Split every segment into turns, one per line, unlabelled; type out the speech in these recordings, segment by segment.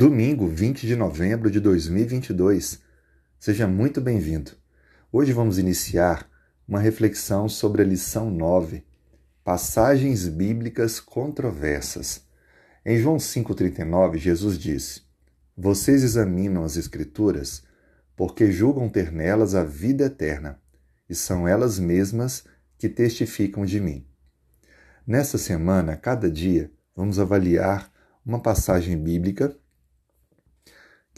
Domingo, 20 de novembro de 2022. Seja muito bem-vindo. Hoje vamos iniciar uma reflexão sobre a lição 9, Passagens bíblicas controversas. Em João 5,39, Jesus disse: Vocês examinam as Escrituras porque julgam ter nelas a vida eterna, e são elas mesmas que testificam de mim. Nesta semana, cada dia, vamos avaliar uma passagem bíblica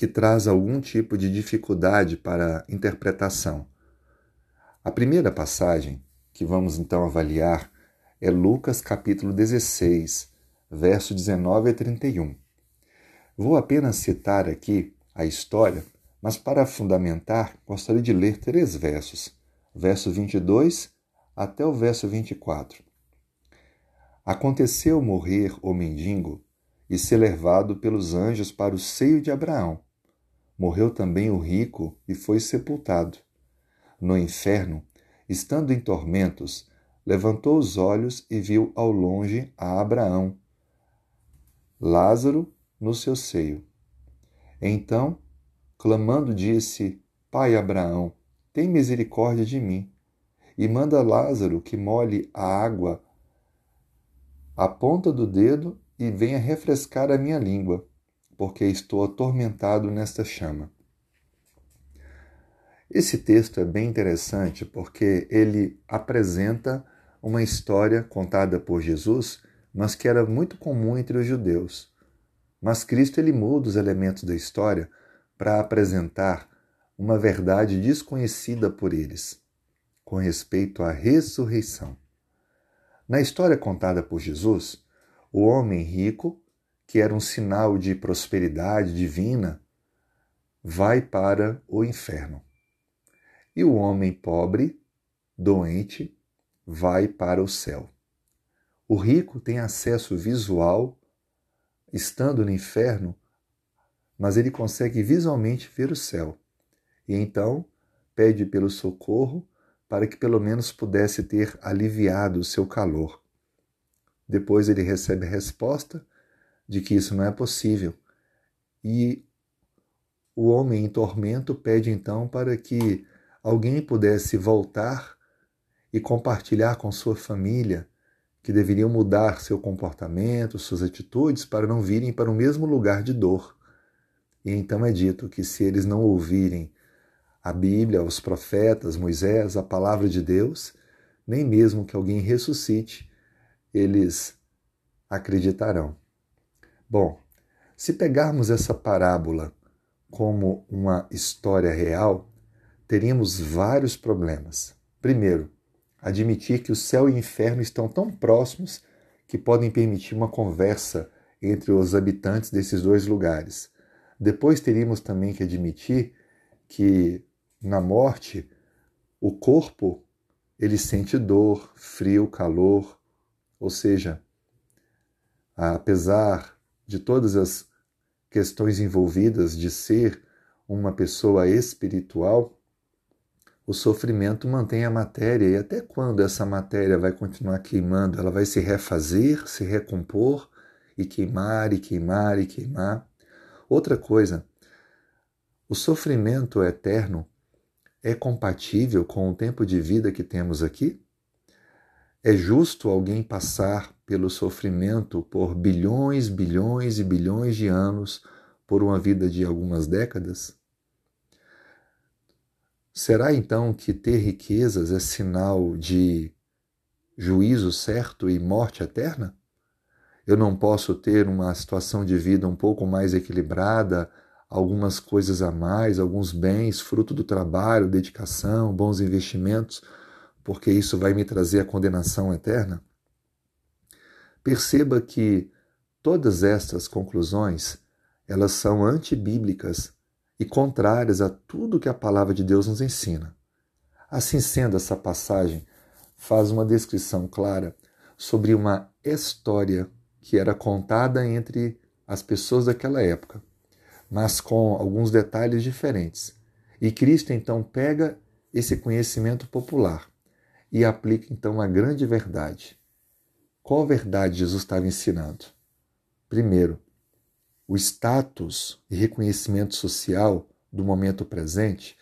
que traz algum tipo de dificuldade para interpretação. A primeira passagem que vamos então avaliar é Lucas capítulo 16, verso 19 a 31. Vou apenas citar aqui a história, mas para fundamentar, gostaria de ler três versos, verso 22 até o verso 24. Aconteceu morrer o mendigo e ser levado pelos anjos para o seio de Abraão. Morreu também o rico e foi sepultado. No inferno, estando em tormentos, levantou os olhos e viu ao longe a Abraão, Lázaro no seu seio. Então, clamando, disse: Pai Abraão, tem misericórdia de mim, e manda Lázaro que molhe a água a ponta do dedo e venha refrescar a minha língua, porque estou atormentado nesta chama. Esse texto é bem interessante porque ele apresenta uma história contada por Jesus, mas que era muito comum entre os judeus. Mas Cristo ele muda os elementos da história para apresentar uma verdade desconhecida por eles, com respeito à ressurreição. Na história contada por Jesus, o homem rico, que era um sinal de prosperidade divina, vai para o inferno. E o homem pobre, doente, vai para o céu. O rico tem acesso visual estando no inferno, mas ele consegue visualmente ver o céu. E então pede pelo socorro para que pelo menos pudesse ter aliviado o seu calor. Depois ele recebe a resposta de que isso não é possível. E o homem em tormento pede então para que alguém pudesse voltar e compartilhar com sua família que deveriam mudar seu comportamento, suas atitudes para não virem para o mesmo lugar de dor. E então é dito que se eles não ouvirem a Bíblia, os profetas, Moisés, a palavra de Deus, nem mesmo que alguém ressuscite, eles acreditarão. Bom, se pegarmos essa parábola como uma história real, teríamos vários problemas. Primeiro, admitir que o céu e o inferno estão tão próximos que podem permitir uma conversa entre os habitantes desses dois lugares. Depois teríamos também que admitir que na morte o corpo ele sente dor, frio, calor, ou seja, apesar de todas as questões envolvidas de ser uma pessoa espiritual, o sofrimento mantém a matéria e até quando essa matéria vai continuar queimando? Ela vai se refazer, se recompor e queimar e queimar e queimar. Outra coisa, o sofrimento eterno é compatível com o tempo de vida que temos aqui? É justo alguém passar pelo sofrimento por bilhões, bilhões e bilhões de anos por uma vida de algumas décadas? Será então que ter riquezas é sinal de juízo certo e morte eterna? Eu não posso ter uma situação de vida um pouco mais equilibrada, algumas coisas a mais, alguns bens, fruto do trabalho, dedicação, bons investimentos? Porque isso vai me trazer a condenação eterna? Perceba que todas estas conclusões, elas são antibíblicas e contrárias a tudo que a palavra de Deus nos ensina. Assim sendo, essa passagem faz uma descrição clara sobre uma história que era contada entre as pessoas daquela época, mas com alguns detalhes diferentes. E Cristo então pega esse conhecimento popular e aplica então a grande verdade. Qual verdade Jesus estava ensinando? Primeiro, o status e reconhecimento social do momento presente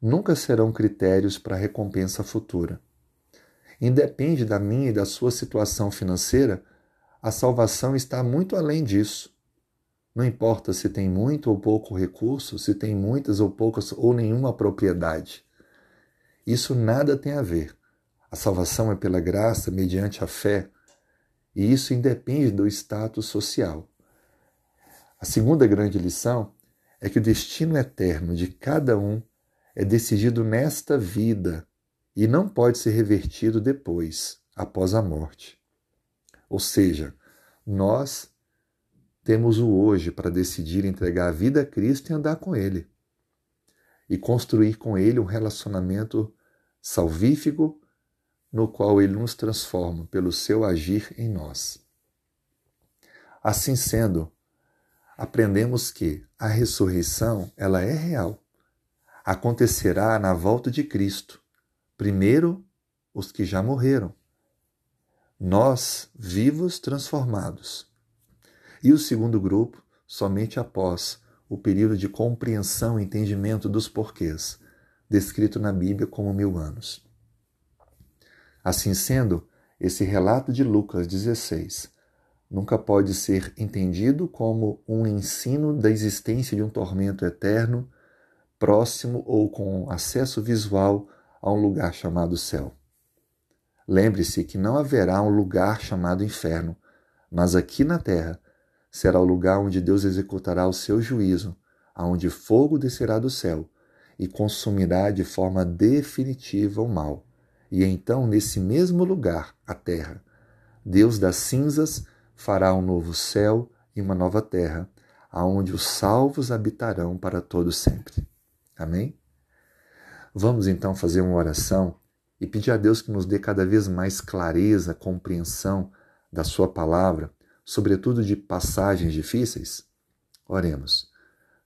nunca serão critérios para recompensa futura. Independe da minha e da sua situação financeira, a salvação está muito além disso. Não importa se tem muito ou pouco recurso, se tem muitas ou poucas ou nenhuma propriedade. Isso nada tem a ver. A salvação é pela graça, mediante a fé, e isso independe do status social. A segunda grande lição é que o destino eterno de cada um é decidido nesta vida e não pode ser revertido depois, após a morte. Ou seja, nós temos o hoje para decidir entregar a vida a Cristo e andar com Ele. E construir com Ele um relacionamento salvífico no qual Ele nos transforma pelo seu agir em nós. Assim sendo, aprendemos que a ressurreição ela é real. Acontecerá na volta de Cristo Primeiro, os que já morreram. Nós, vivos, transformados. E o segundo grupo, somente após o período de compreensão e entendimento dos porquês, descrito na Bíblia como mil anos. Assim sendo, esse relato de Lucas 16 nunca pode ser entendido como um ensino da existência de um tormento eterno, próximo ou com acesso visual a um lugar chamado céu. Lembre-se que não haverá um lugar chamado inferno, mas aqui na terra será o lugar onde Deus executará o seu juízo, aonde fogo descerá do céu e consumirá de forma definitiva o mal. E então, nesse mesmo lugar, a terra, Deus das cinzas fará um novo céu e uma nova terra, aonde os salvos habitarão para todo sempre. Amém? Vamos então fazer uma oração e pedir a Deus que nos dê cada vez mais clareza, compreensão da Sua palavra, sobretudo de passagens difíceis? Oremos.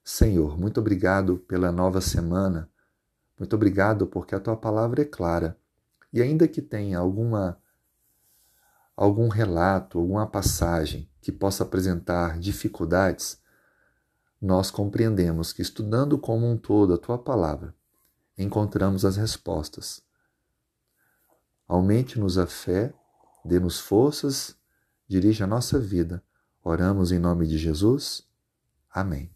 Senhor, muito obrigado pela nova semana. Muito obrigado porque a tua palavra é clara. E ainda que tenha alguma algum relato, alguma passagem que possa apresentar dificuldades, nós compreendemos que estudando como um todo a tua palavra, encontramos as respostas. Aumente-nos a fé, dê-nos forças, dirija a nossa vida. Oramos em nome de Jesus. Amém.